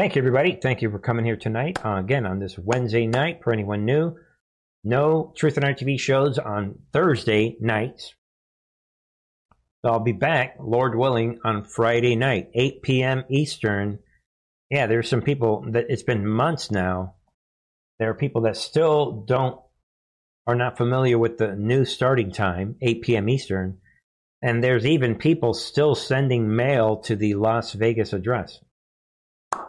Thank you, everybody. Thank you for coming here tonight. Uh, again, on this Wednesday night, for anyone new, no Truth and Art TV shows on Thursday nights. I'll be back, Lord willing, on Friday night, 8 p.m. Eastern. Yeah, there's some people that it's been months now. There are people that still don't are not familiar with the new starting time, 8 p.m. Eastern. And there's even people still sending mail to the Las Vegas address.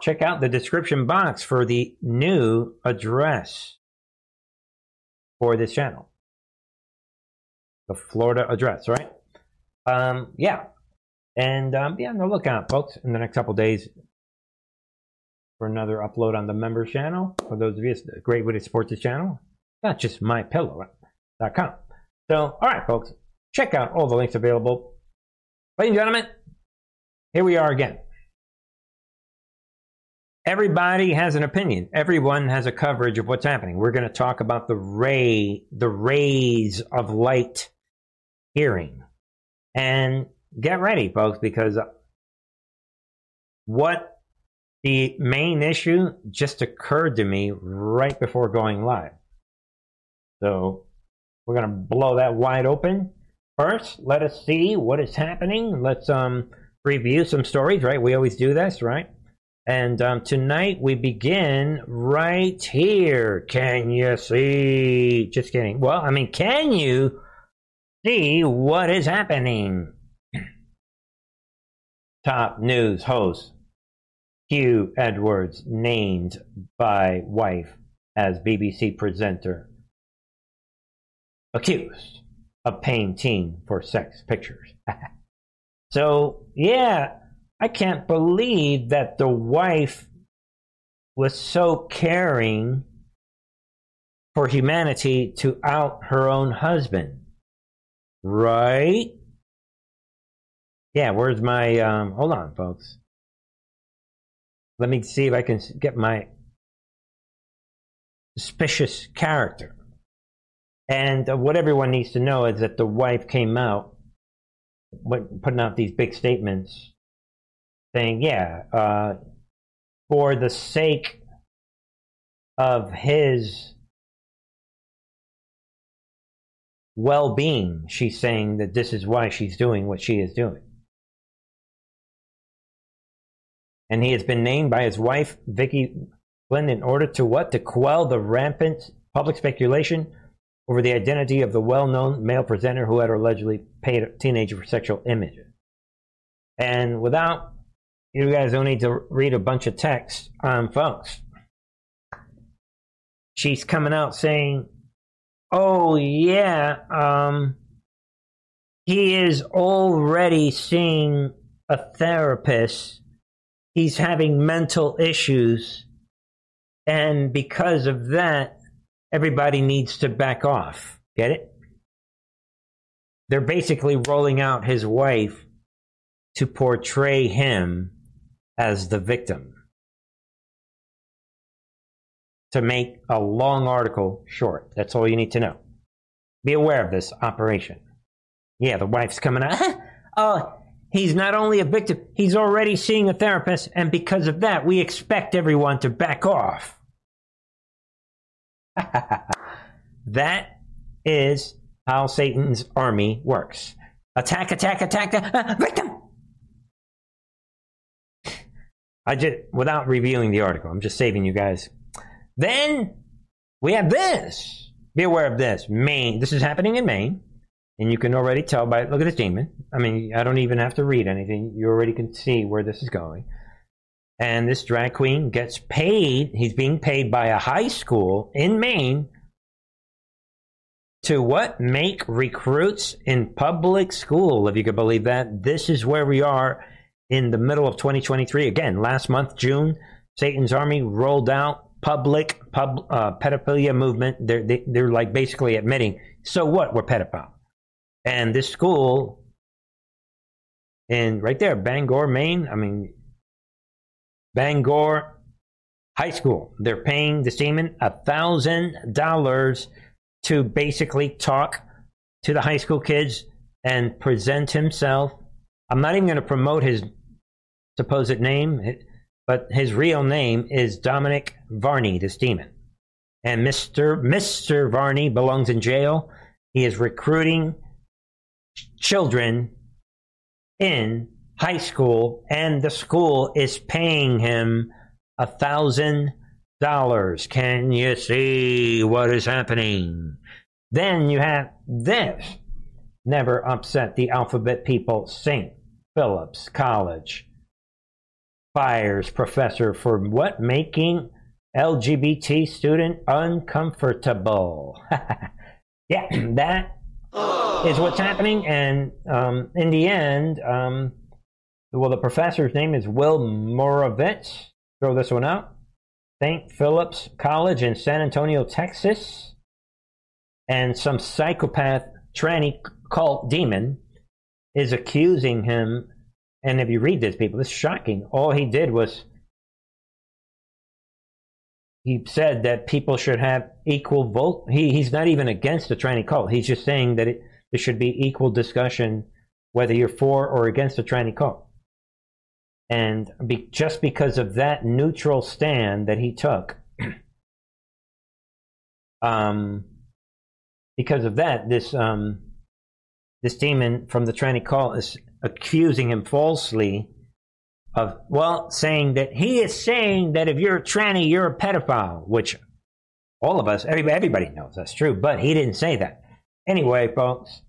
Check out the description box for the new address for this channel. The Florida address, right? Um, yeah. And um, be on the lookout, folks, in the next couple days for another upload on the members channel. For those of you, it's the Great way to support Sports channel, not just mypillow.com. So, all right, folks, check out all the links available. Ladies and gentlemen, here we are again. Everybody has an opinion. Everyone has a coverage of what's happening. We're going to talk about the Wray, the rays of light hearing. And get ready, folks, because what the main issue just occurred to me right before going live. So we're going to blow that wide open. First, let us see what is happening. Let's um, review some stories, right? We always do this, right? And um, tonight we begin right here. Can you see? Just kidding. Well, I mean, can you see what is happening? Top news host Hugh Edwards named by wife as BBC presenter. Accused of paying for sex pictures. so, yeah, I can't believe that the wife was so caring for humanity to out her own husband. Right? Yeah, where's my um hold on folks. Let me see if I can get my suspicious character. And uh, what everyone needs to know is that the wife came out putting out these big statements saying, yeah, uh, for the sake of his well being, she's saying that this is why she's doing what she is doing. And he has been named by his wife, Vicky Flynn, in order to what? To quell the rampant public speculation over the identity of the well known male presenter who had allegedly paid a teenager for sexual images. And without you guys don't need to read a bunch of text, um, folks. She's coming out saying, "Oh yeah, um, he is already seeing a therapist. He's having mental issues, and because of that, everybody needs to back off. Get it? They're basically rolling out his wife to portray him as the victim. To make a long article short. That's all you need to know. Be aware of this operation. Yeah, the wife's coming out. oh, he's not only a victim, he's already seeing a therapist, and because of that, we expect everyone to back off. that is how Satan's army works. Attack, attack, attack, uh, victim, I just, without revealing the article, I'm just saving you guys. Then we have this. Be aware of this. Maine. This is happening in Maine. And you can already tell by, look at this demon. I mean, I don't even have to read anything. You already can see where this is going. And this drag queen gets paid. He's being paid by a high school in Maine to what? Make recruits in public school, if you could believe that. This is where we are in the middle of 2023. Again, last month, June, Satan's Army rolled out public pub, uh, pedophilia movement. They're, they, they are like basically admitting, so what, we're pedophile. And this school in right there, Bangor, Maine, I mean, Bangor High School, they're paying the demon a thousand dollars to basically talk to the high school kids and present himself. I'm not even going to promote his supposed name. but his real name is Dominic Varney, this demon. And Mr. Mr. Varney belongs in jail. He is recruiting children in high school, and the school is paying him a thousand dollars. Can you see what is happening? Then you have this. Never upset the alphabet people. St. Philip's College fires professor for what? Making LGBT student uncomfortable. yeah, that is what's happening. And um, in the end, um, well, the professor's name is Will Moravitz. Throw this one out. St. Philip's College in San Antonio, Texas. And some psychopath tranny cult demon is accusing him. And if you read this, people, this is shocking. All he did was he said that people should have equal vote. He, he's not even against the tranny cult. He's just saying that it, there should be equal discussion whether you're for or against the tranny cult. And be, just because of that neutral stand that he took, um, because of that, this um, this demon from the tranny cult is accusing him falsely of, well, saying that he is saying that if you're a tranny, you're a pedophile, which all of us, everybody, everybody knows that's true, but he didn't say that. Anyway, folks,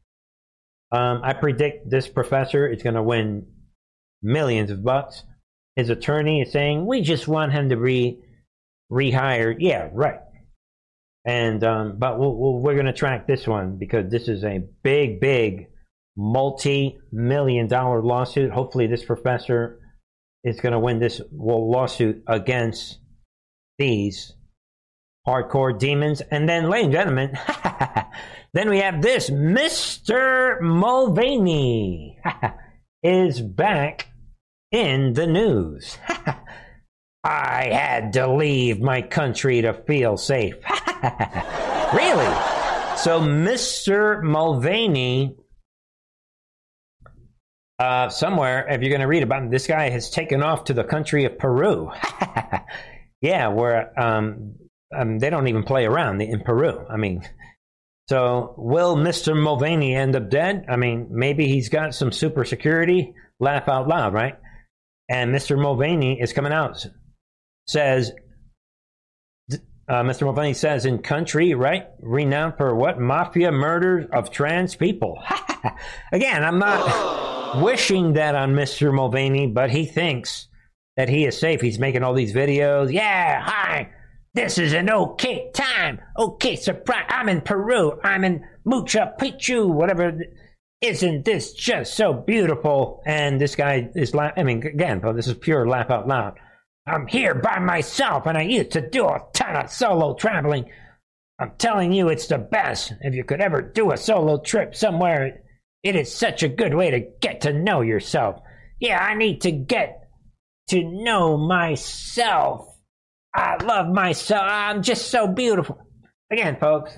um, I predict this professor is going to win millions of bucks. His attorney is saying, we just want him to be rehired. Yeah, right. And, um, but we we we're going to track this one because this is a big, big multi million dollar lawsuit. Hopefully, this professor is going to win this lawsuit against these hardcore demons. And then, ladies and gentlemen, then we have this Mr. Mulvaney is back in the news. I had to leave my country to feel safe. really? So, Mr. Mulvaney uh, somewhere, if you're going to read about him, this guy has taken off to the country of Peru. yeah, where um, um, they don't even play around in Peru. I mean, so will Mr. Mulvaney end up dead? I mean, maybe he's got some super security. Laugh out loud, right? And Mr. Mulvaney is coming out. Says, uh, Mr. Mulvaney says, in country, right? Renowned for what? Mafia murders of trans people. Again, I'm not wishing that on Mr. Mulvaney, but he thinks that he is safe. He's making all these videos. Yeah, hi. This is an okay time. Okay, surprise. I'm in Peru. I'm in Machu Picchu, whatever. Isn't this just so beautiful? And this guy is laughing. I mean, again, this is pure laugh out loud. I'm here by myself, and I used to do a ton of solo traveling. I'm telling you, it's the best. If you could ever do a solo trip somewhere it is such a good way to get to know yourself. Yeah, I need to get to know myself. I love myself. I'm just so beautiful. Again, folks,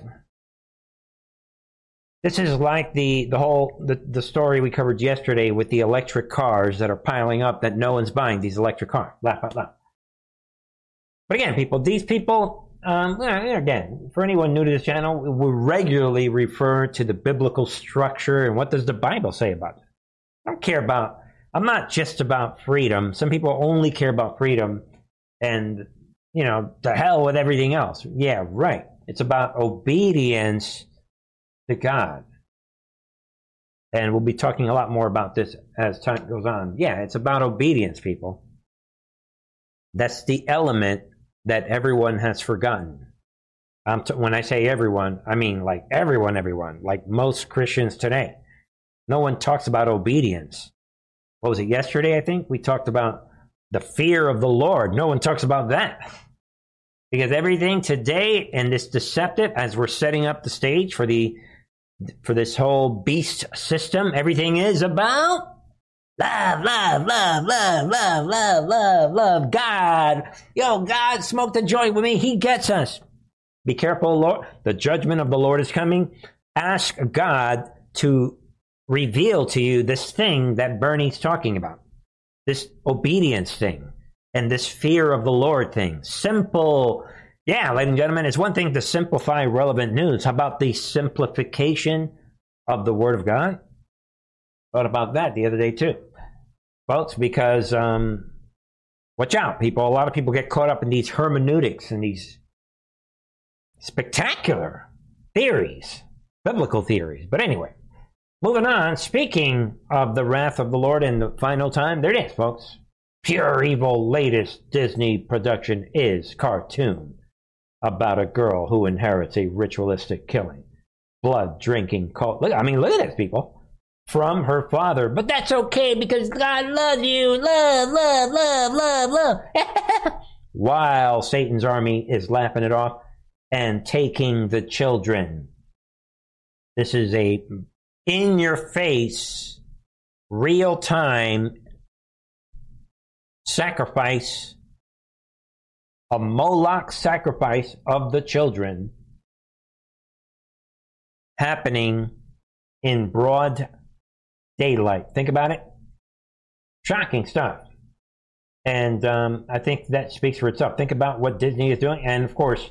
this is like the, the whole the, the story we covered yesterday with the electric cars that are piling up that no one's buying these electric cars. Laugh out loud. But again, people, these people um, again, for anyone new to this channel, we regularly refer to the biblical structure and what does the Bible say about it. I don't care about, I'm not just about freedom. Some people only care about freedom and, you know, to hell with everything else. Yeah, right. It's about obedience to God. And we'll be talking a lot more about this as time goes on. Yeah, it's about obedience, people. That's the element that everyone has forgotten. Um, t- when I say everyone, I mean like everyone, everyone, like most Christians today. No one talks about obedience. What was it yesterday? I think we talked about the fear of the Lord. No one talks about that. Because everything today and this deceptive, as we're setting up the stage for the for this whole beast system, everything is about Love, love, love, love, love, love, love, love. God. Yo, God smoked a joint with me. He gets us. Be careful, Lord. The judgment of the Lord is coming. Ask God to reveal to you this thing that Bernie's talking about. This obedience thing. and this fear of the Lord thing. Simple. Yeah, ladies and gentlemen, it's one thing to simplify relevant news. How about the simplification of the Word of God? About that the other day too, folks, because um, watch out, people. A lot of people get caught up in these hermeneutics and these spectacular theories, biblical theories. But anyway, moving on. Speaking of the wrath of the Lord in the final time, there it is, folks. Pure evil, latest Disney production is cartoon about a girl who inherits a ritualistic killing, blood drinking cult. Look, I mean, look at this, people. From her father, but that's okay because God loves you. Love, love, love, love, love. While Satan's army is laughing it off and taking the children. This is a in your face, real time sacrifice, a Moloch sacrifice of the children happening in broad daylight. Think about it. Shocking stuff. And um, I think that speaks for itself. Think about what Disney is doing. And of course,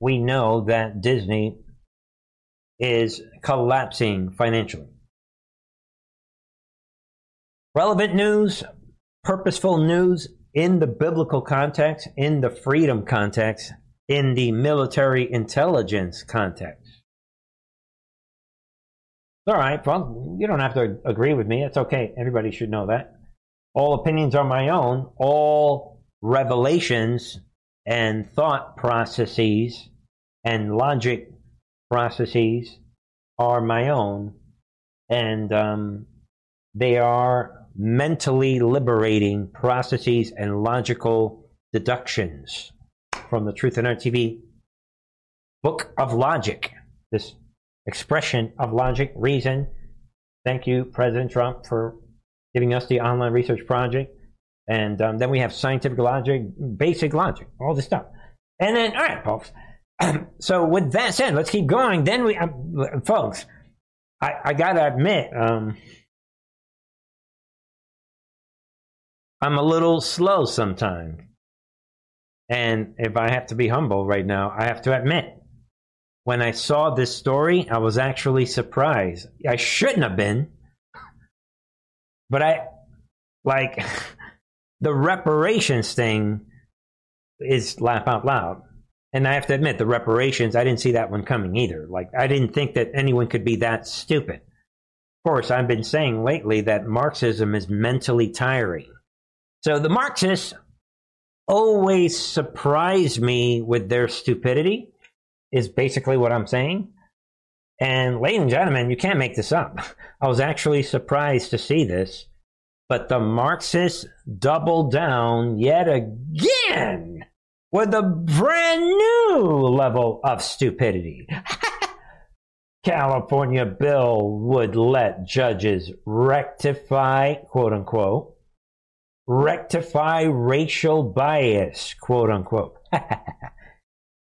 we know that Disney is collapsing financially. Relevant news purposeful news in the biblical context, in the freedom context, in the military intelligence context. All right, well, you don't have to agree with me. It's okay. Everybody should know that. All opinions are my own. All revelations and thought processes and logic processes are my own. And um, they are mentally liberating processes and logical deductions from the Truth and Art TV book of logic. This expression of logic, reason. Thank you, President Trump, for giving us the online research project. And um, then we have scientific logic, basic logic, all this stuff. And then, all right, folks. so with that said, let's keep going. Then we, um, folks, I, I got to admit, um, I'm a little slow sometimes. And if I have to be humble right now, I have to admit, when I saw this story, I was actually surprised. I shouldn't have been. But I, like, the reparations thing is laugh out loud. And I have to admit, the reparations, I didn't see that one coming either. Like, I didn't think that anyone could be that stupid. Of course, I've been saying lately that Marxism is mentally tiring. So the Marxists always surprise me with their stupidity, is basically what I'm saying. And, ladies and gentlemen, you can't make this up. I was actually surprised to see this, but the Marxists doubled down yet again with a brand new level of stupidity. California bill would let judges rectify, quote unquote, rectify racial bias, quote unquote.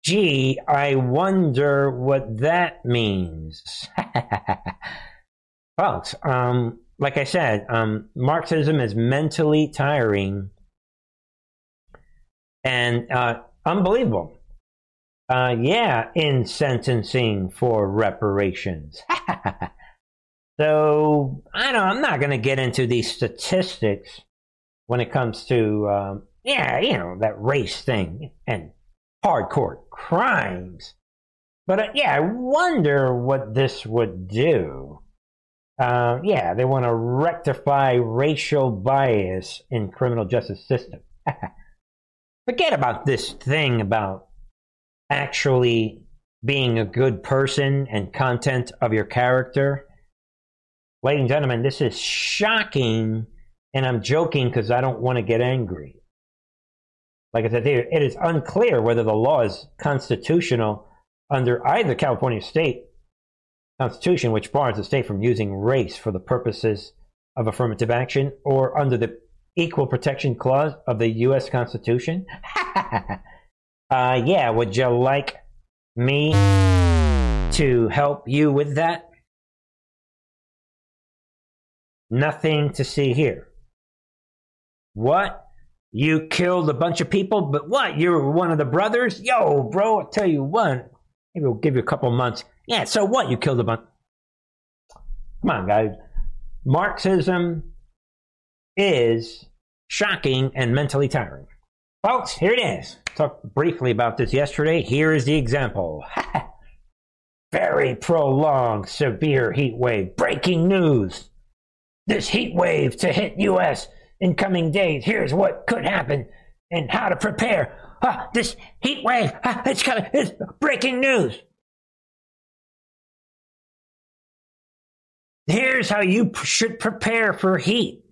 Gee, I wonder what that means. Folks, um, like I said, um, Marxism is mentally tiring and uh, unbelievable. Uh, yeah, in sentencing for reparations. so I don't. I'm not going to get into these statistics when it comes to, um, yeah, you know, that race thing and hardcore crimes. But uh, yeah, I wonder what this would do. Uh, yeah, they want to rectify racial bias in criminal justice system. Forget about this thing about actually being a good person and content of your character. Ladies and gentlemen, this is shocking and I'm joking because I don't want to get angry. Like I said, it is unclear whether the law is constitutional under either California state constitution, which bars the state from using race for the purposes of affirmative action, or under the Equal Protection Clause of the U.S. Constitution. uh, yeah, would you like me to help you with that? Nothing to see here. What You killed a bunch of people, but what? You're one of the brothers? Yo, bro, I'll tell you what. Maybe we'll give you a couple months. Yeah, so what? You killed a bunch. Come on, guys. Marxism is shocking and mentally tiring. Folks, here it is. Talked briefly about this yesterday. Here is the example. Very prolonged, severe heat wave. Breaking news. This heat wave to hit U.S. in coming days. Here's what could happen and how to prepare. Ah, this heat wave, ah, it's coming. It's breaking news. Here's how you should prepare for heat.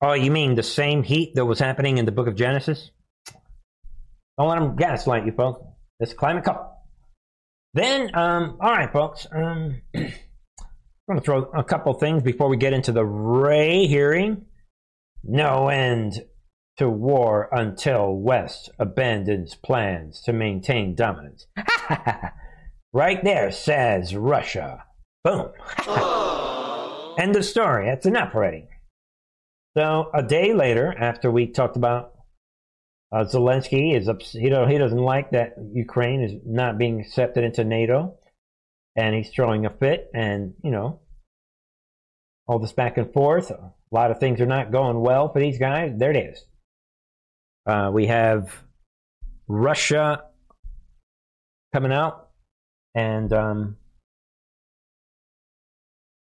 Oh, you mean the same heat that was happening in the book of Genesis? Don't let them gaslight you, folks. It's climate couple. Then, um, all right, folks. Um, I'm going to throw a couple things before we get into the Wray hearing. No end to war until West abandons plans to maintain dominance. right there says Russia. Boom. End of story. That's enough already. So a day later, after we talked about uh, Zelensky is ups- he he doesn't like that Ukraine is not being accepted into NATO, and he's throwing a fit, and you know all this back and forth. A lot of things are not going well for these guys. There it is. Uh, we have Russia coming out and um,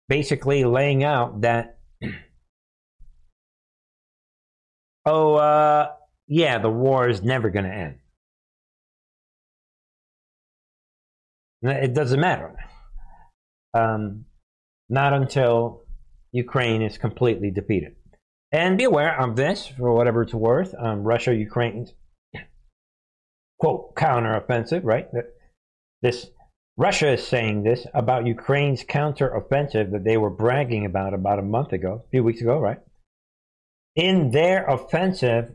basically laying out that, oh, uh, yeah, the war is never going to end. It doesn't matter. Um, not until Ukraine is completely defeated. And be aware of this for whatever it's worth. Um, Russia, Ukraine's quote counteroffensive, right? This Russia is saying this about Ukraine's counteroffensive that they were bragging about about a month ago, a few weeks ago, right? In their offensive,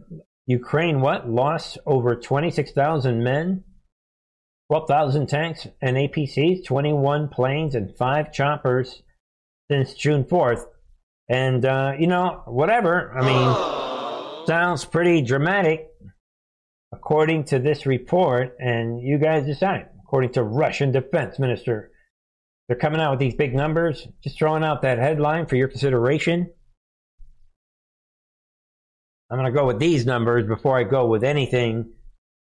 Ukraine what lost over 26,000 men, 12,000 tanks and APCs, 21 planes, and five choppers since June 4th. And uh, you know, whatever. I mean, sounds pretty dramatic, according to this report. And you guys decide according to Russian defense minister. They're coming out with these big numbers. Just throwing out that headline for your consideration. I'm going to go with these numbers before I go with anything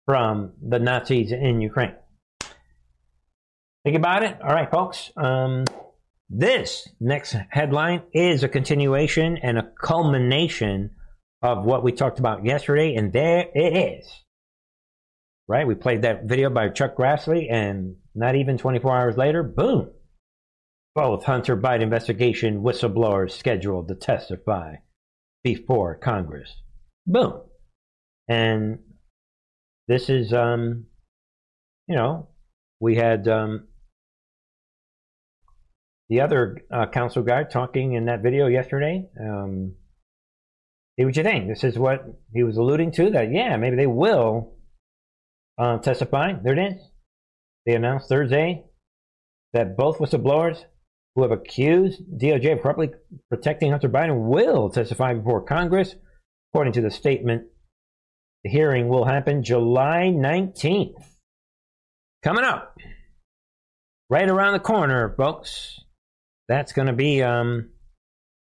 from the Nazis in Ukraine. Think about it. All right, folks. Um, this next headline is a continuation and a culmination of what we talked about yesterday, and there it is right? We played that video by Chuck Grassley, and not even 24 hours later, boom. Both Hunter Biden investigation whistleblowers scheduled to testify before Congress. Boom. And this is, um, you know, we had um, the other uh, council guy talking in that video yesterday. Um, see what you think. This is what he was alluding to that, yeah, maybe they will uh, testifying. There it is. They announced Thursday that both whistleblowers who have accused DOJ of corruptly protecting Hunter Biden will testify before Congress. According to the statement, the hearing will happen July 19th. Coming up. Right around the corner, folks. That's going to be, um,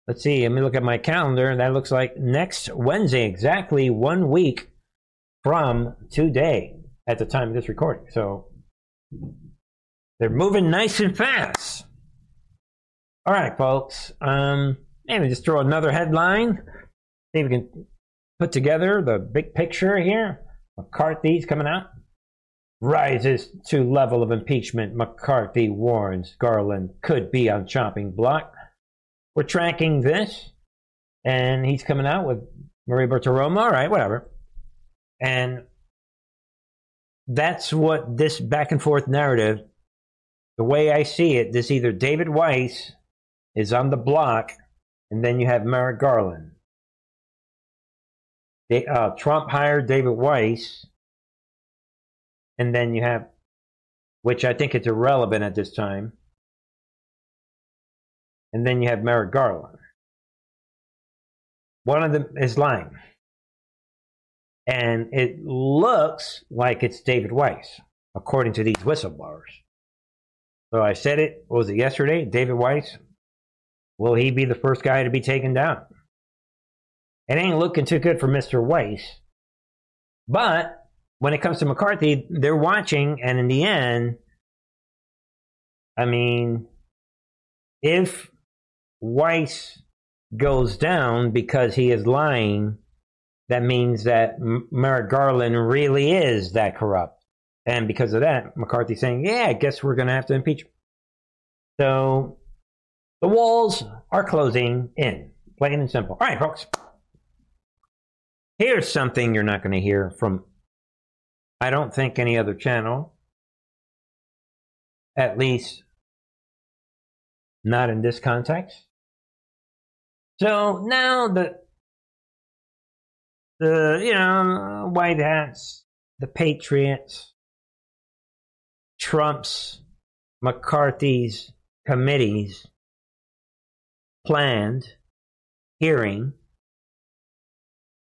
let's see, let me look at my calendar. That looks like next Wednesday, exactly one week from today at the time of this recording. So they're moving nice and fast. All right, folks. Um, maybe just throw another headline. See if we can put together the big picture here. McCarthy's coming out. Rises to level of impeachment. McCarthy warns Garland could be on chopping block. We're tracking this, and he's coming out with Maria Bartiromo. All right, whatever. And that's what this back and forth narrative, the way I see it, this either David Weiss is on the block, and then you have Merrick Garland. They, uh, Trump hired David Weiss, and then you have, which I think is irrelevant at this time, and then you have Merrick Garland. One of them is lying. And it looks like it's David Weiss, according to these whistleblowers. So I said it, was it yesterday? David Weiss, will he be the first guy to be taken down? It ain't looking too good for Mr. Weiss. But when it comes to McCarthy, they're watching, and in the end, I mean, if Weiss goes down because he is lying, that means that Merrick Garland really is that corrupt. And because of that, McCarthy saying, yeah, I guess we're going to have to impeach him. So the walls are closing in, plain and simple. All right, folks. Here's something you're not going to hear from, I don't think, any other channel. At least not in this context. So now the the you know white hats, the patriots, Trump's, McCarthy's committees planned hearing.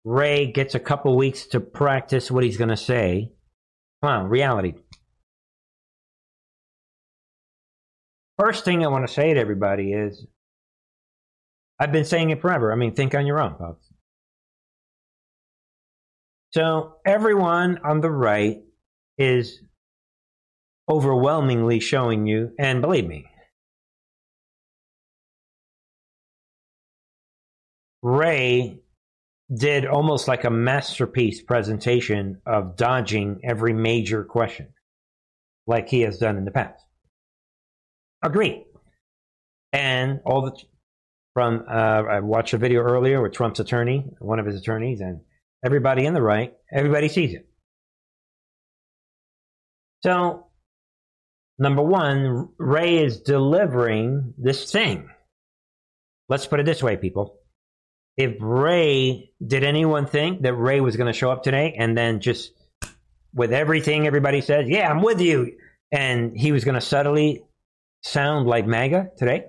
Wray gets a couple weeks to practice what he's going to say. On, reality. First thing I want to say to everybody is I've been saying it forever. I mean, think on your own, folks. So, everyone on the right is overwhelmingly showing you, and believe me, Wray did almost like a masterpiece presentation of dodging every major question, like he has done in the past. Agree. And all the from uh, I watched a video earlier with Trump's attorney, one of his attorneys, and everybody in the right, everybody sees it. So Number one, Wray is delivering this thing. Let's put it this way, people. If Wray, did anyone think that Wray was going to show up today and then just with everything everybody says, yeah, I'm with you, and he was going to subtly sound like MAGA today?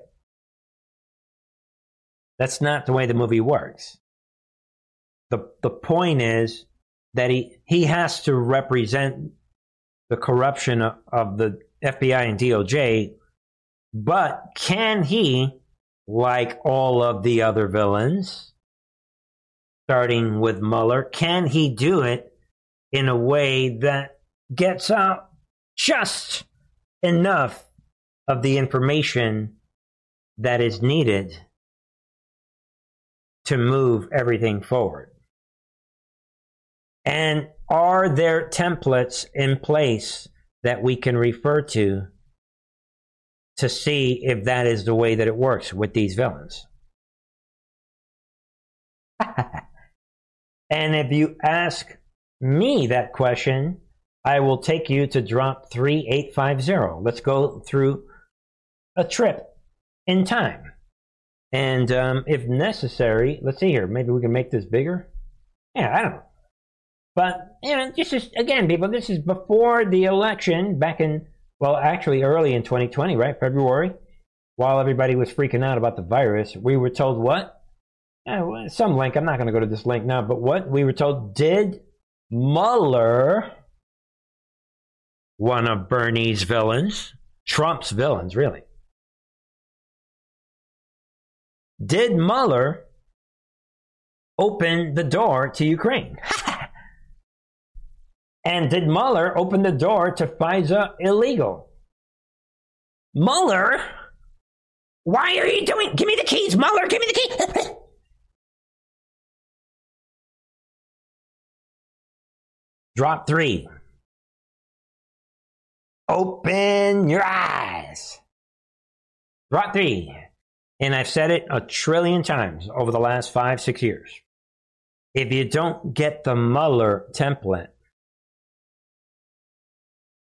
That's not the way the movie works. The, the point is that he, he has to represent the corruption of, of the FBI and DOJ, but can he, like all of the other villains, starting with Mueller, can he do it in a way that gets out just enough of the information that is needed to move everything forward? And are there templates in place that we can refer to to see if that is the way that it works with these villains. And if you ask me that question, I will take you to drop 3850. Let's go through a trip in time. And um, if necessary, let's see here. Maybe we can make this bigger. Yeah, I don't know. But, you know, this is, again, people, this is before the election back in, well, actually early in 2020, right? February, while everybody was freaking out about the virus, we were told what? Uh, some link. I'm not going to go to this link now, but what? We were told, did Mueller, one of Bernie's villains, Trump's villains, really, did Mueller open the door to Ukraine? And did Mueller open the door to FISA illegal? Mueller? Why are you doing? Give me the keys, Mueller, give me the keys. Drop three. Open your eyes. Drop three. And I've said it a trillion times over the last five, six years. If you don't get the Mueller template,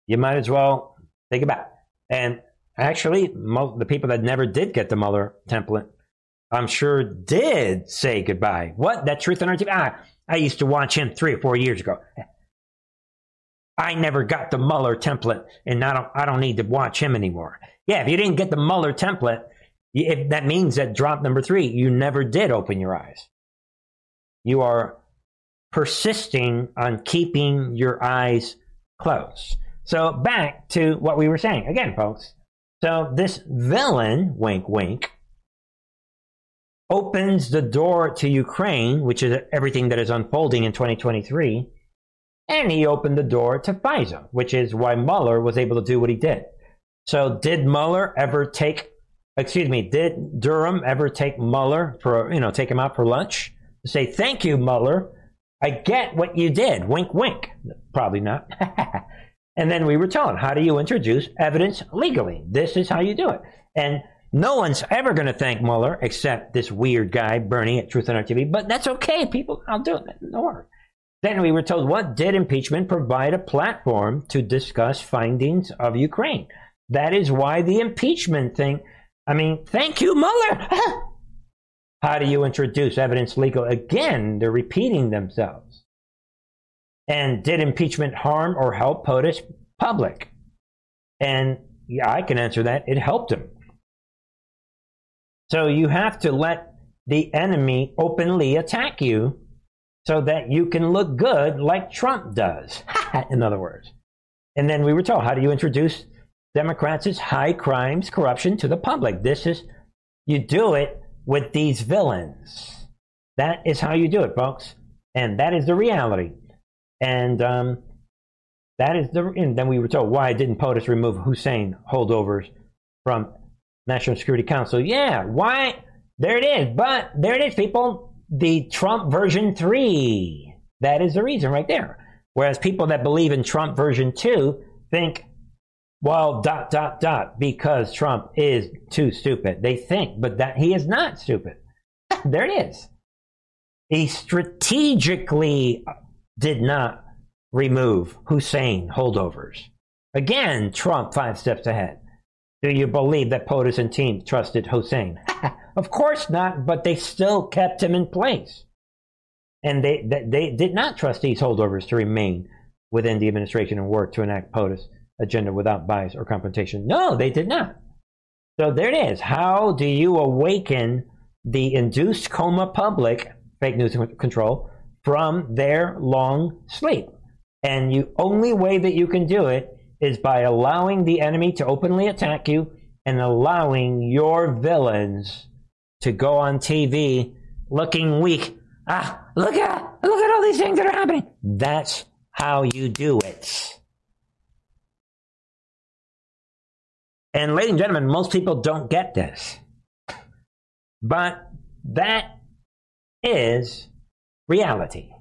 you might as well take it back. And actually, the people that never did get the Mueller template, I'm sure did say goodbye. What? That Truth and Art TV? Ah, I used to watch him three or four years ago. I never got the Mueller template, and I don't, I don't need to watch him anymore. Yeah, if you didn't get the Mueller template, if that means that drop number three, you never did open your eyes. You are persisting on keeping your eyes closed. So back to what we were saying again, folks. So this villain, wink, wink, opens the door to Ukraine, which is everything that is unfolding in 2023, and he opened the door to FISA, which is why Mueller was able to do what he did. So did Mueller ever take, excuse me, did Durham ever take Mueller for, you know, take him out for lunch? Say, thank you, Mueller. I get what you did. Wink, wink. Probably not. and then we were told, how do you introduce evidence legally? This is how you do it. And no one's ever going to thank Mueller except this weird guy, Bernie at Truth and Art TV. But that's okay, people. I'll do it. No worries. Then we were told, what did impeachment provide a platform to discuss findings of Ukraine? That is why the impeachment thing. I mean, thank you, Mueller. How do you introduce evidence legal? Again, they're repeating themselves. And did impeachment harm or help POTUS public? And yeah, I can answer that. It helped him. So you have to let the enemy openly attack you so that you can look good like Trump does, in other words. And then we were told, how do you introduce Democrats' high crimes, corruption to the public? This is, you do it with these villains. That is how you do it, folks. And that is the reality. And um, that is the. And then we were told why didn't POTUS remove Hussein holdovers from National Security Council? Yeah, why? There it is. But there it is, people. The Trump version three. That is the reason right there. Whereas people that believe in Trump version two think, well, dot dot dot, because Trump is too stupid. They think, but that he is not stupid. there it is. He strategically did not remove Hussein holdovers. Again, Trump five steps ahead. Do you believe that POTUS and team trusted Hussein? of course not, but they still kept him in place. And they, they, they, did not trust these holdovers to remain within the administration and work to enact POTUS agenda without bias or confrontation. No, they did not. So there it is. How do you awaken the induced coma public, fake news control, from their long sleep. And the only way that you can do it is by allowing the enemy to openly attack you and allowing your villains to go on TV looking weak. Ah, look at look at all these things that are happening. That's how you do it. And ladies and gentlemen, most people don't get this. But that is reality.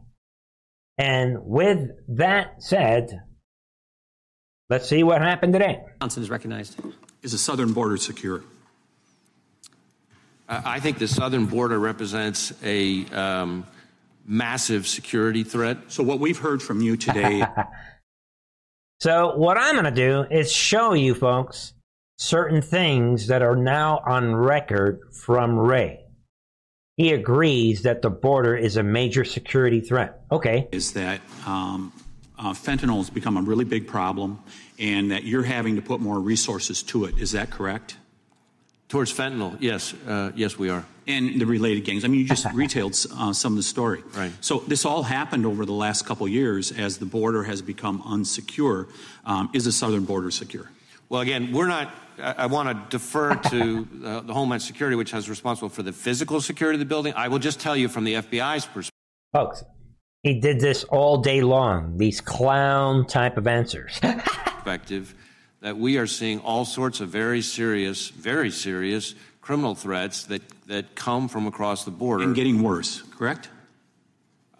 And with that said, let's see what happened today. Johnson is recognized. Is the southern border secure? I think the southern border represents a um, massive security threat. So, what we've heard from you today. so, what I'm going to do is show you folks certain things that are now on record from Wray. he agrees that the border is a major security threat. Okay. Is that um, uh, fentanyl has become a really big problem and that you're having to put more resources to it. Is that correct? Towards fentanyl, yes. Uh, yes, we are. And the related gangs. I mean, you just retailed uh, some of the story. Right. So this all happened over the last couple years as the border has become unsecure. Um, is the southern border secure? Well, again, we're not I want to defer to uh, the Homeland Security, which has responsible for the physical security of the building. I will just tell you from the FBI's perspective. Folks, he did this all day long. These clown type of answers. perspective that we are seeing all sorts of very serious, very serious criminal threats that, that come from across the border. And getting worse, correct?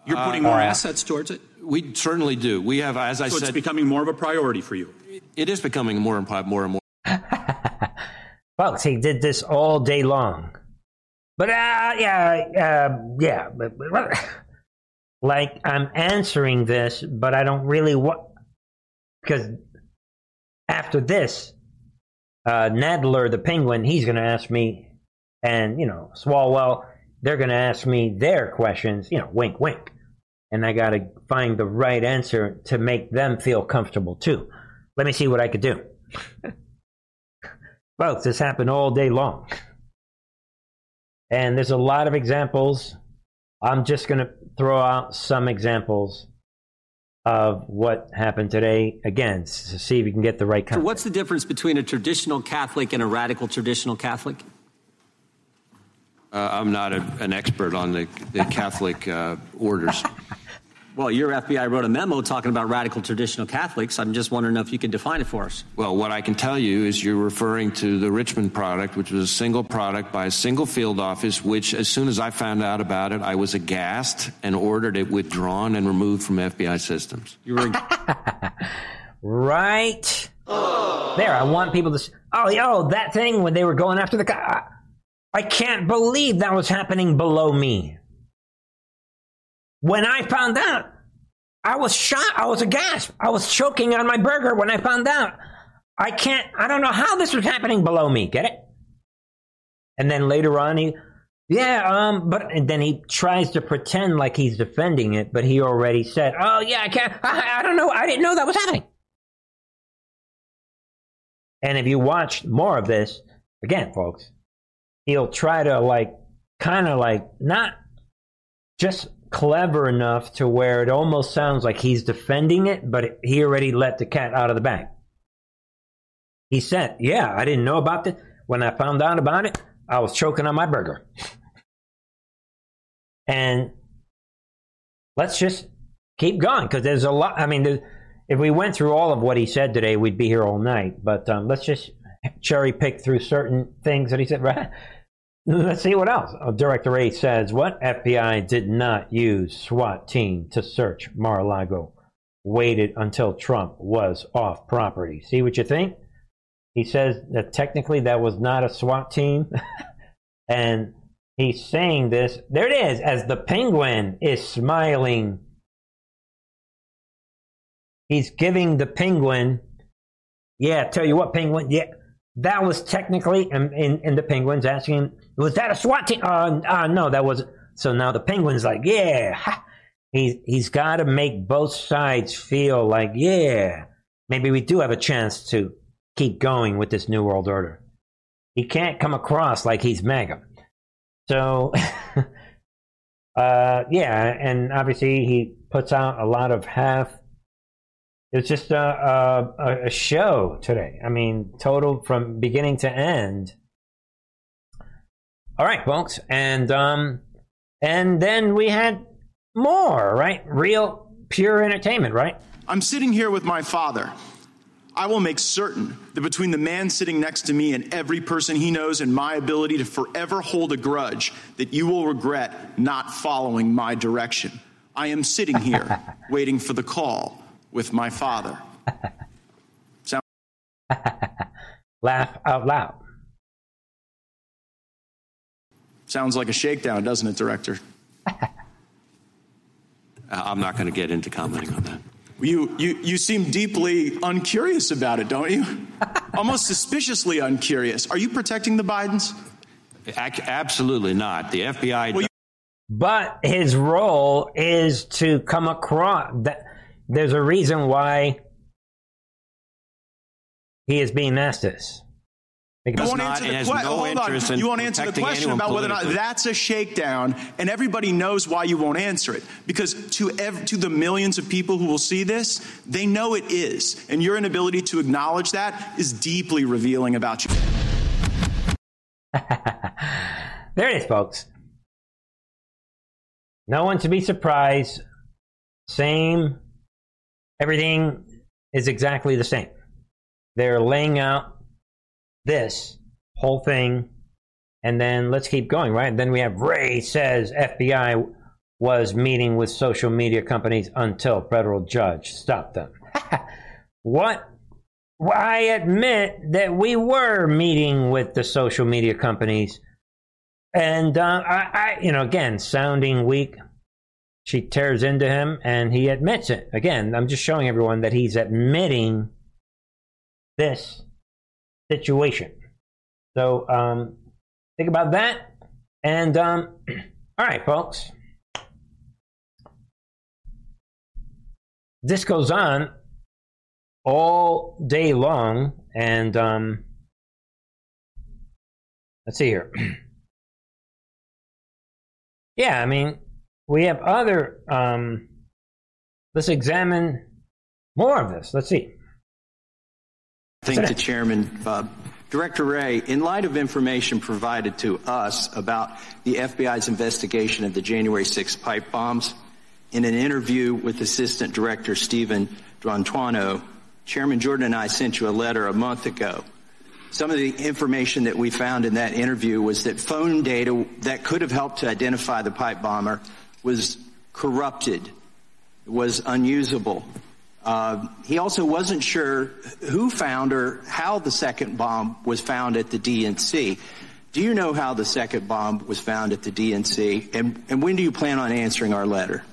You're putting uh, more uh, assets towards it? We certainly do. We have, as I so said. it's becoming more of a priority for you. It is becoming more and more and more. Folks, he did this all day long. But, uh, yeah, uh, yeah. But, but, like, I'm answering this, but I don't really want. Because after this, uh, Nadler, the penguin, he's going to ask me, and, you know, Swalwell, they're going to ask me their questions, you know, wink, wink. And I got to find the right answer to make them feel comfortable, too. Let me see what I could do. Folks, this happened all day long. And there's a lot of examples I'm just going to throw out some examples of what happened today. Again, to see if you can get the right So what's the difference between a traditional Catholic and a radical traditional Catholic? Uh, I'm not a, an expert on the, the Catholic uh, orders. Well, your FBI wrote a memo talking about radical traditional Catholics. I'm just wondering if you could define it for us. Well, what I can tell you is you're referring to the Richmond product, which was a single product by a single field office, which, as soon as I found out about it, I was aghast and ordered it withdrawn and removed from FBI systems. You were Right there, I want people to. s- Oh, yo, oh, that thing when they were going after the guy. I can't believe that was happening below me. When I found out, I was shocked. I was aghast. I was choking on my burger when I found out. I can't. I don't know how this was happening below me. Get it? And then later on, he, yeah, um, but and then he tries to pretend like he's defending it, but he already said, "Oh yeah, I can't. I, I don't know. I didn't know that was happening." And if you watch more of this, again, folks, he'll try to like, kind of like, not just clever enough to where it almost sounds like he's defending it, but he already let the cat out of the bag. He said, Yeah, I didn't know about this. When I found out about it, I was choking on my burger. And let's just keep going because there's a lot. I mean, if we went through all of what he said today, we'd be here all night. But um, let's just cherry pick through certain things that he said. Right? Let's see what else. Uh, Director A says, What? FBI did not use SWAT team to search Mar a Lago. Waited until Trump was off property. See what you think? He says that technically that was not a SWAT team. and he's saying this. There it is, as the penguin is smiling. He's giving the penguin. Yeah, tell you what, penguin. Yeah, that was technically, in, and, and the penguin's asking, was that a SWAT team? Uh, uh, no, that was. So now the penguin's like, yeah. Ha. He's, he's got to make both sides feel like, yeah, maybe we do have a chance to keep going with this New World Order. He can't come across like he's MAGA. So, uh, yeah, and obviously he puts out a lot of half. It's just a, a, a show today. I mean, total from beginning to end. All right, folks, and um, and then we had more, right? Real pure entertainment, right? I'm sitting here with my father. I will make certain that between the man sitting next to me and every person he knows and my ability to forever hold a grudge, that you will regret not following my direction. I am sitting here waiting for the call with my father. Sound Laugh out loud. sounds like a shakedown, doesn't it, director? I'm not going to get into commenting on that. You, you, you seem deeply uncurious about it, don't you? Almost suspiciously uncurious. Are you protecting the Bidens? Ac- absolutely not. The FBI. Well, you- But his role is to come across that. There's a reason why he is being asked this. Think You won't not- answer the has que- no hold interest on. in You won't answer the question about whether or not that's a shakedown, and everybody knows why you won't answer it. Because to ev- to the millions of people who will see this, they know it is, and your inability to acknowledge that is deeply revealing about you. There it is, folks. No one to be surprised. Same. Everything is exactly the same. They're laying out this whole thing, and then let's keep going, right? Then we have Wray says FBI was meeting with social media companies until federal judge stopped them. what? Well, I admit that we were meeting with the social media companies and uh, I, I, you know, again, sounding weak. She tears into him, and he admits it. Again, I'm just showing everyone that he's admitting this situation. So um, think about that. And um, all right, folks. This goes on all day long, and um, let's see here. Yeah, I mean, we have other. Um, let's examine more of this. Let's see. Thank the chairman. Uh, Director Wray, in light of information provided to us about the FBI's investigation of the January 6 pipe bombs, in an interview with Assistant Director Stephen D'Antuono, Chairman Jordan and I sent you a letter a month ago. Some of the information that we found in that interview was that phone data that could have helped to identify the pipe bomber was corrupted, was unusable. Uh, he also wasn't sure who found or how the second bomb was found at the DNC. Do you know how the second bomb was found at the DNC? And, and when do you plan on answering our letter?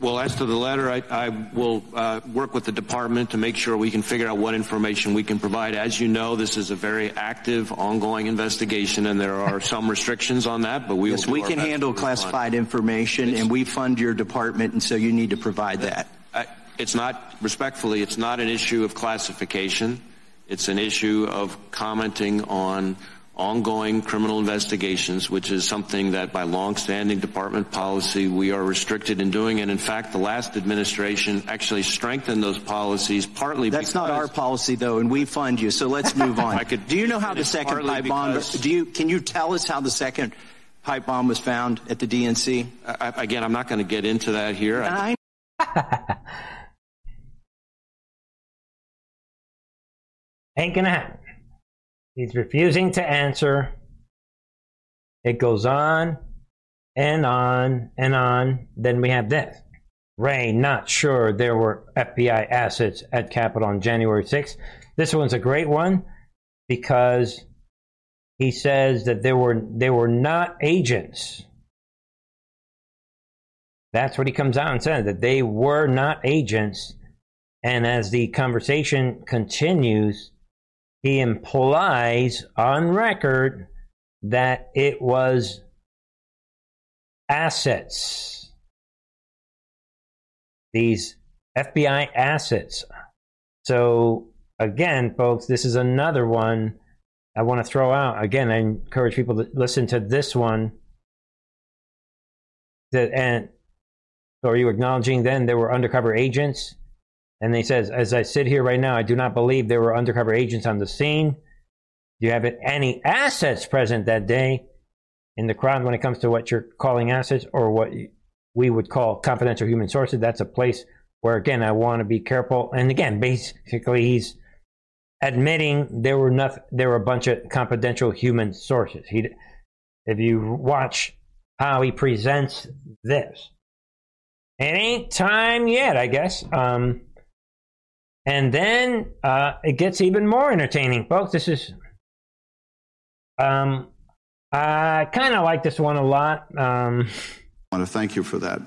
Well, as to the letter, I, I will uh, work with the department to make sure we can figure out what information we can provide. As you know, this is a very active, ongoing investigation, and there are some restrictions on that. But we yes, we can handle classified information, it's, and we fund your department, and so you need to provide that. I, it's not respectfully. It's not an issue of classification. It's an issue of commenting on ongoing criminal investigations, which is something that by longstanding department policy we are restricted in doing. And in fact, the last administration actually strengthened those policies partly That's not our policy though, and we fund you. So let's move on. could, do you know how the second pipe bomb, do you, can you tell us how the second pipe bomb was found at the DNC? I, again, I'm not going to get into that here. I Ain't gonna happen. He's refusing to answer. It goes on and on and on. Then we have this. Wray not sure there were FBI assets at Capitol on January 6th. This one's a great one because he says that there were they were not agents. That's what he comes out and says that they were not agents. And as the conversation continues, he implies on record that it was assets. These FBI assets. So, again, folks, this is another one I want to throw out. Again, I encourage people to listen to this one. That, and so, are you acknowledging then there were undercover agents? And he says, as I sit here right now, I do not believe there were undercover agents on the scene. Do you have any assets present that day in the crowd when it comes to what you're calling assets or what we would call confidential human sources? That's a place where, again, I want to be careful. And again, basically, he's admitting there were nothing, there were a bunch of confidential human sources. He, if you watch how he presents this, it ain't time yet, I guess. Um, and then uh, it gets even more entertaining, folks. This is, um, I kind of like this one a lot. Um, I want to thank you for that.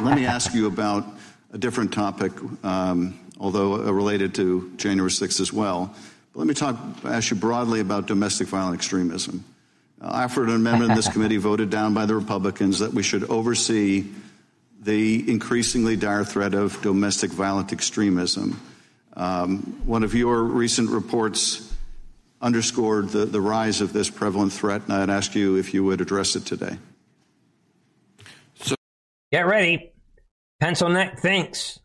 Let me ask you about a different topic, um, although related to January 6th as well. But let me talk, ask you broadly about domestic violent extremism. Uh, I offered an amendment in this committee voted down by the Republicans that we should oversee the increasingly dire threat of domestic violent extremism. Um, one of your recent reports underscored the, the rise of this prevalent threat, and I'd ask you if you would address it today. So, get ready. Pencil neck thinks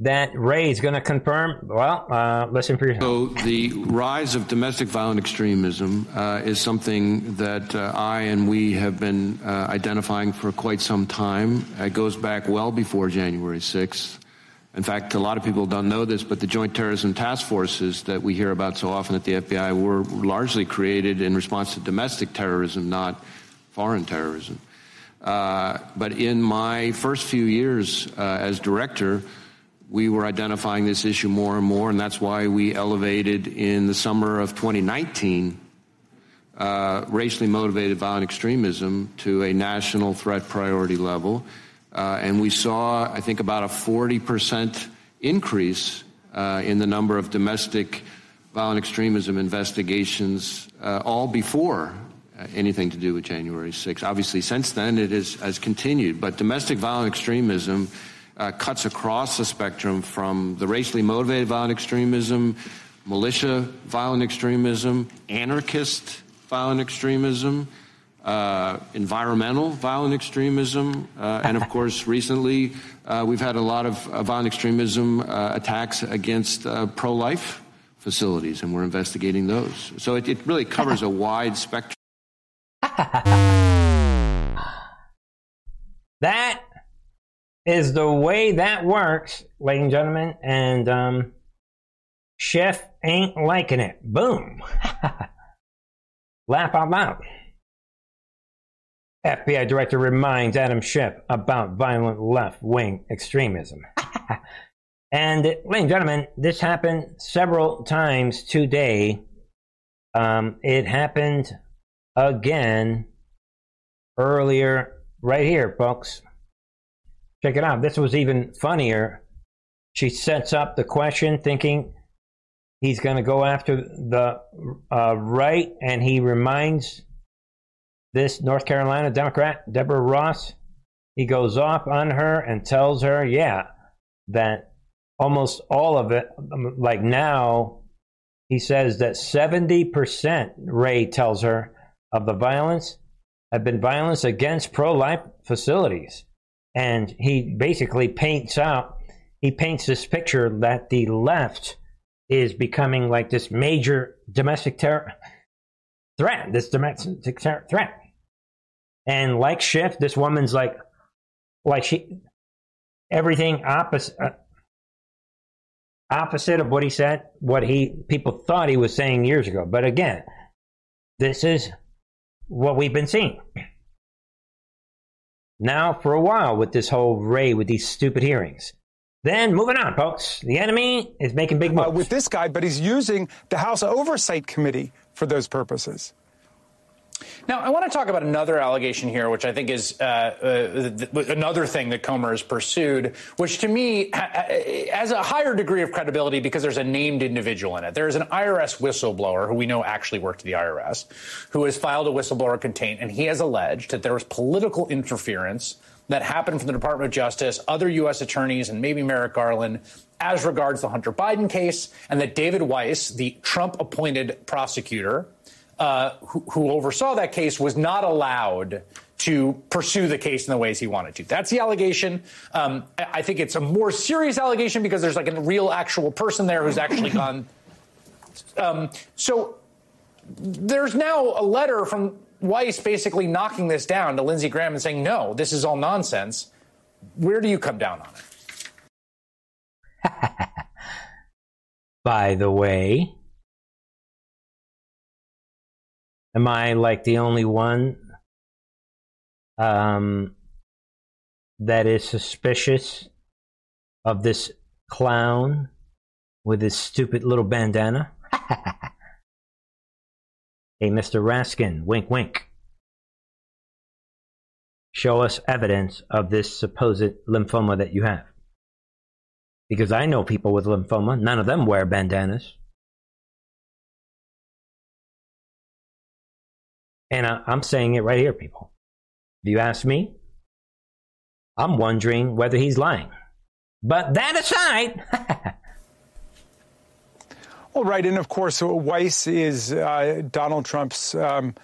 that Wray is going to confirm. Well, uh, listen for yourself. So the rise of domestic violent extremism uh, is something that uh, I and we have been uh, identifying for quite some time. It goes back well before January 6th. In fact, a lot of people don't know this, but the Joint Terrorism Task Forces that we hear about so often at the FBI were largely created in response to domestic terrorism, not foreign terrorism. Uh, but in my first few years uh, as director, we were identifying this issue more and more, and that's why we elevated in the summer of 2019 uh, racially motivated violent extremism to a national threat priority level. Uh, and we saw, I think, about a 40% increase uh, in the number of domestic violent extremism investigations, uh, all before uh, anything to do with January 6th. Obviously, since then, it is, has continued. But domestic violent extremism uh, cuts across the spectrum from the racially motivated violent extremism, militia violent extremism, anarchist violent extremism, uh, environmental violent extremism, uh, and of course, recently uh, we've had a lot of violent extremism uh, attacks against uh, pro life facilities, and we're investigating those. So it, it really covers a wide spectrum. that is the way that works, ladies and gentlemen, and um, Schiff ain't liking it. Boom. Laugh out loud. FBI director reminds Adam Schiff about violent left wing extremism. and, ladies and gentlemen, this happened several times today. Um, it happened again earlier, right here, folks. Check it out. This was even funnier. She sets up the question thinking he's going to go after the uh, right, and he reminds this North Carolina Democrat, Deborah Ross, he goes off on her and tells her, yeah, that almost all of it, um, like now, he says that 70%, Wray tells her, of the violence have been violence against pro life facilities. And he basically paints out, he paints this picture that the left is becoming like this major domestic terror threat, this domestic terror threat. And like Schiff, this woman's like, like she, everything opposite, uh, opposite of what he said, what he people thought he was saying years ago. But again, this is what we've been seeing now for a while with this whole Wray with these stupid hearings. Then moving on, folks. The enemy is making big moves. Uh, with this guy, but he's using the House Oversight Committee for those purposes. Now, I want to talk about another allegation here, which I think is uh, uh, another thing that Comer has pursued, which to me has a higher degree of credibility because there's a named individual in it. There is an IRS whistleblower who we know actually worked at the IRS, who has filed a whistleblower complaint, and he has alleged that there was political interference that happened from the Department of Justice, other U.S. attorneys, and maybe Merrick Garland as regards the Hunter Biden case, and that David Weiss, the Trump appointed prosecutor, uh, who, who oversaw that case was not allowed to pursue the case in the ways he wanted to. That's the allegation. Um, I think it's a more serious allegation because there's like a real actual person there who's actually gone. Um, so there's now a letter from Weiss basically knocking this down to Lindsey Graham and saying, no, this is all nonsense. Where do you come down on it? By the way, Am I like the only one um, that is suspicious of this clown with his stupid little bandana? hey, Mr. Raskin, wink, wink. Show us evidence of this supposed lymphoma that you have. Because I know people with lymphoma, none of them wear bandanas. And I, I'm saying it right here, people. If you ask me, I'm wondering whether he's lying. But that aside. well, right. And of course, Weiss is uh, Donald Trump's um,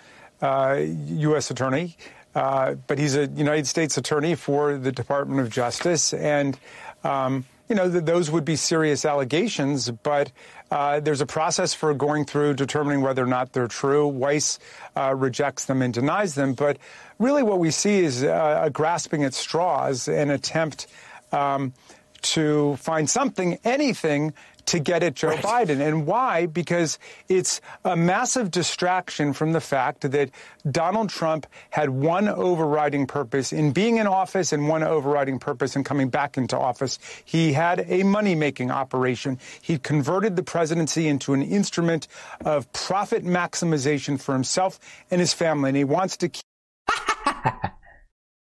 uh, U.S. attorney. Uh, but he's a United States attorney for the Department of Justice. And, um, you know, th- those would be serious allegations. But uh, there's a process for going through determining whether or not they're true. Weiss uh, rejects them and denies them. But really, what we see is uh, a grasping at straws, an attempt um, to find something, anything, to get at Joe right. Biden. And why? Because it's a massive distraction from the fact that Donald Trump had one overriding purpose in being in office and one overriding purpose in coming back into office. He had a money making operation. He converted the presidency into an instrument of profit maximization for himself and his family. And he wants to keep.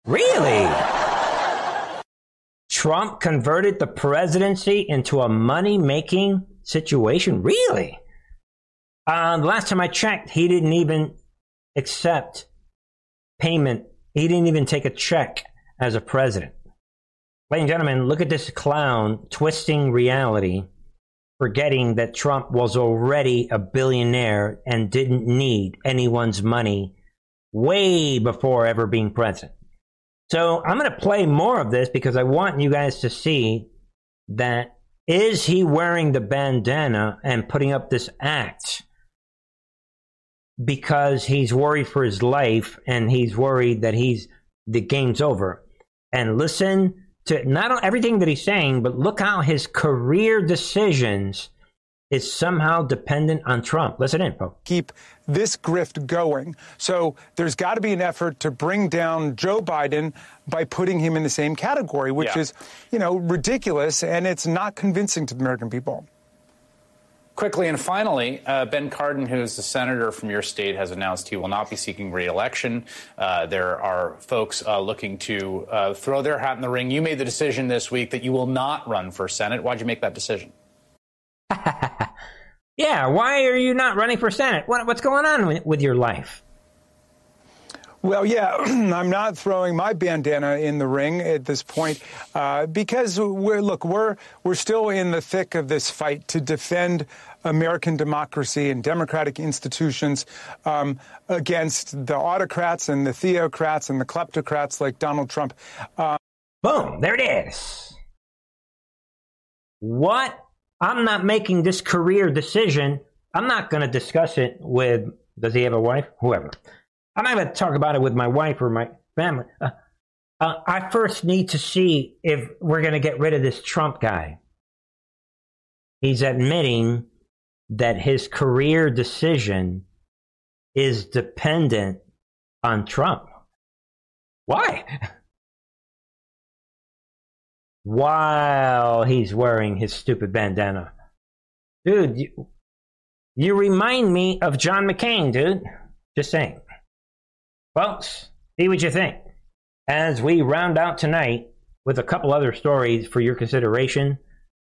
really? Trump converted the presidency into a money making situation? Really? Uh, the last time I checked, he didn't even accept payment. He didn't even take a check as a president. Ladies and gentlemen, look at this clown twisting reality, forgetting that Trump was already a billionaire and didn't need anyone's money way before ever being president. So I'm going to play more of this because I want you guys to see that is he wearing the bandana and putting up this act because he's worried for his life and he's worried that he's the game's over. And listen to not everything that he's saying, but look how his career decisions is somehow dependent on Trump. Listen in, folks. Keep this grift going. So there's got to be an effort to bring down Joe Biden by putting him in the same category, which yeah. is, you know, ridiculous and it's not convincing to the American people. Quickly and finally, uh, Ben Cardin, who is the senator from your state, has announced he will not be seeking reelection. Uh, there are folks uh, looking to uh, throw their hat in the ring. You made the decision this week that you will not run for Senate. Why'd you make that decision? Yeah, why are you not running for Senate? What, what's going on with, your life? Well, yeah, I'm not throwing my bandana in the ring at this point uh, because we're look we're we're still in the thick of this fight to defend American democracy and democratic institutions um, against the autocrats and the theocrats and the kleptocrats like Donald Trump. Uh, Boom! There it is. What I'm not making this career decision. I'm not going to discuss it with, does he have a wife? Whoever. I'm not going to talk about it with my wife or my family. Uh, uh, I first need to see if we're going to get rid of this Trump guy. He's admitting that his career decision is dependent on Trump. Why? while he's wearing his stupid bandana. Dude, you, you remind me of John McCain, dude. Just saying. Folks, see what you think. As we round out tonight with a couple other stories for your consideration,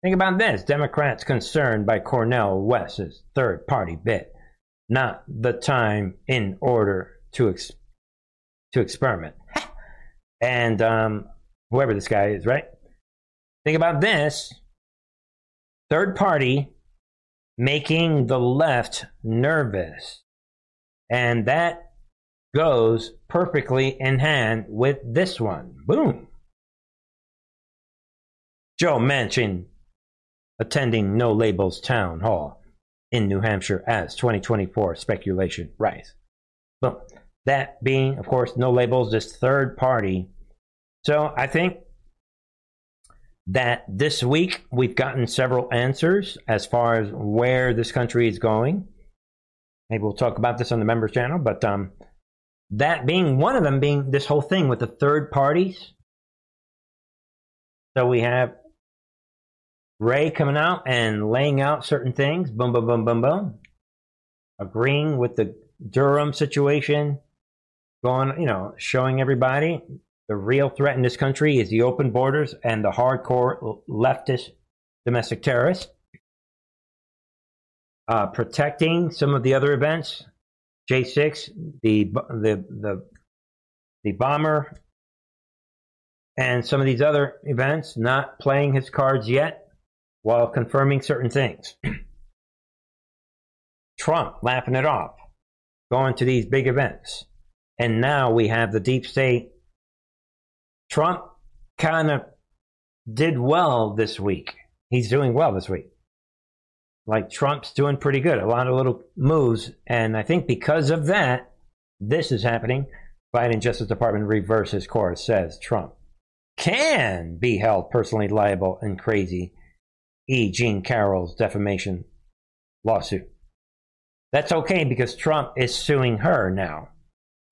think about this Democrats concerned by Cornel West's third party bid. Not the time in order to, ex- to experiment. and um, whoever this guy is, right? Think about this third party making the left nervous. And that goes perfectly in hand with this one. Boom. Joe Manchin attending No Labels Town Hall in New Hampshire as 2024 speculation rise. Boom. That being, of course, No Labels, this third party. So I think that this week we've gotten several answers as far as where this country is going. Maybe we'll talk about this on the members channel, but um, that being one of them being this whole thing with the third parties. So we have Wray coming out and laying out certain things, boom, boom, boom, boom, boom, agreeing with the Durham situation, going, you know, showing everybody the real threat in this country is the open borders and the hardcore leftist domestic terrorists. Uh, protecting some of the other events, J6, the the the the bomber, and some of these other events, not playing his cards yet, while confirming certain things. Trump laughing it off, going to these big events, and now we have the deep state Trump kind of did well this week. He's doing well this week. Like Trump's doing pretty good, a lot of little moves. And I think because of that, this is happening. Biden Justice Department reverses course, says Trump can be held personally liable in crazy E. Jean Carroll's defamation lawsuit. That's okay because Trump is suing her now.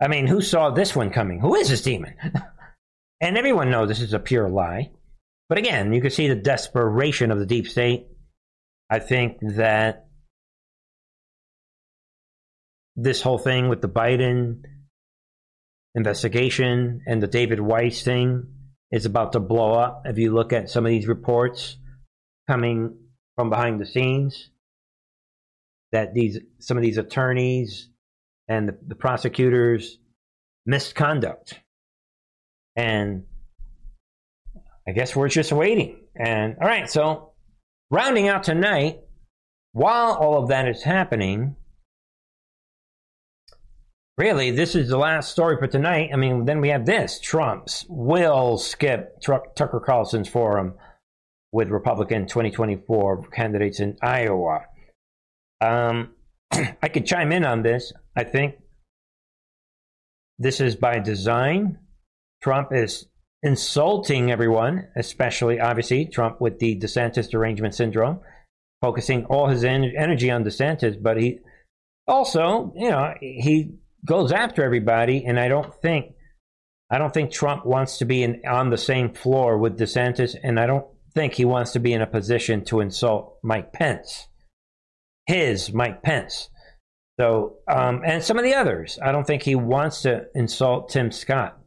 I mean, who saw this one coming? Who is this demon? And everyone knows this is a pure lie. But again, you can see the desperation of the deep state. I think that this whole thing with the Biden investigation and the David Weiss thing is about to blow up. If you look at some of these reports coming from behind the scenes, that these some of these attorneys and the, the prosecutors misconduct and I guess we're just waiting. And all right, so rounding out tonight, while all of that is happening, really, this is the last story for tonight. I mean, then we have this Trump's will skip Tucker Carlson's forum with Republican 2024 candidates in Iowa. Um, I could chime in on this. I think this is by design. Trump is insulting everyone, especially, obviously, Trump with the DeSantis derangement syndrome, focusing all his en- energy on DeSantis, but he also, you know, he goes after everybody, and I don't think. I don't think Trump wants to be in, on the same floor with DeSantis, and I don't think he wants to be in a position to insult Mike Pence, his Mike Pence. So, um, and some of the others, I don't think he wants to insult Tim Scott,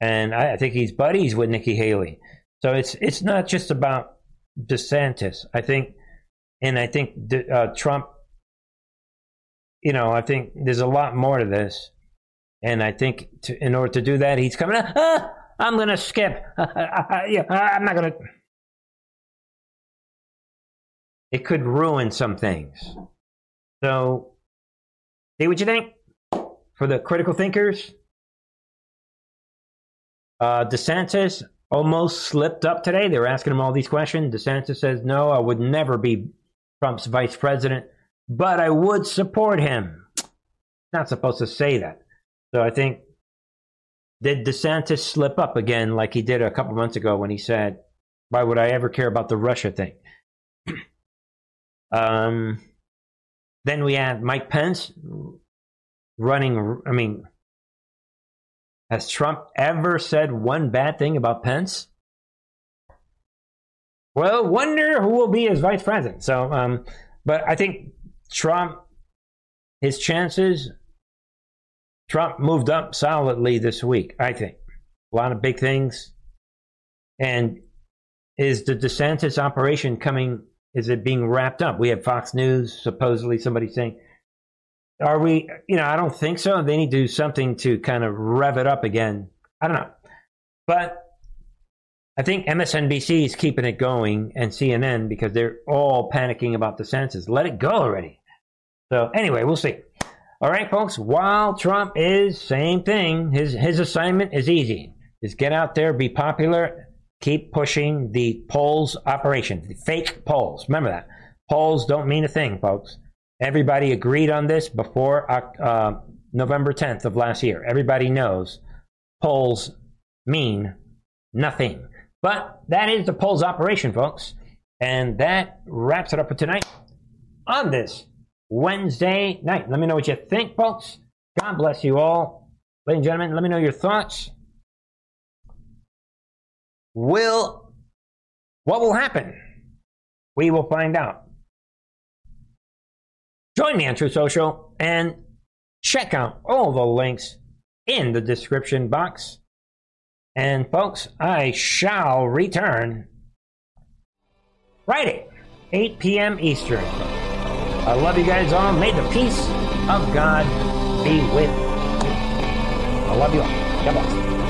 and I, I think he's buddies with Nikki Haley. So it's it's not just about DeSantis. I think, and I think uh, Trump. You know, I think there's a lot more to this, and I think to, in order to do that, he's coming. Ah, I'm going to skip. yeah, I'm not going to it could ruin some things. So, see what you think for the critical thinkers. Uh, DeSantis almost slipped up today. They were asking him all these questions. DeSantis says, No, I would never be Trump's vice president, but I would support him. Not supposed to say that. So I think, did DeSantis slip up again like he did a couple months ago when he said, Why would I ever care about the Russia thing? Um, then we have Mike Pence running. I mean, has Trump ever said one bad thing about Pence? Well, wonder who will be his vice president. So, um, but I think Trump, his chances, Trump moved up solidly this week. I think a lot of big things, and is the DeSantis operation coming is it being wrapped up? We have Fox News, supposedly somebody saying, are we, you know, I don't think so. They need to do something to kind of rev it up again. I don't know. But I think MSNBC is keeping it going and CNN because they're all panicking about the census. Let it go already. So anyway, we'll see. All right, folks. While Trump is same thing, his his assignment is easy: is get out there, be popular, keep pushing the polls operation, the fake polls. Remember that. Polls don't mean a thing, folks. Everybody agreed on this before uh, November 10th of last year. Everybody knows polls mean nothing. But that is the polls operation, folks. And that wraps it up for tonight on this Wednesday night. Let me know what you think, folks. God bless you all. Ladies and gentlemen, let me know your thoughts will what will happen? We will find out. Join me on Truth Social and check out all the links in the description box. And folks, I shall return Friday, 8 p.m. Eastern. I love you guys all. May the peace of God be with you. I love you all. God bless.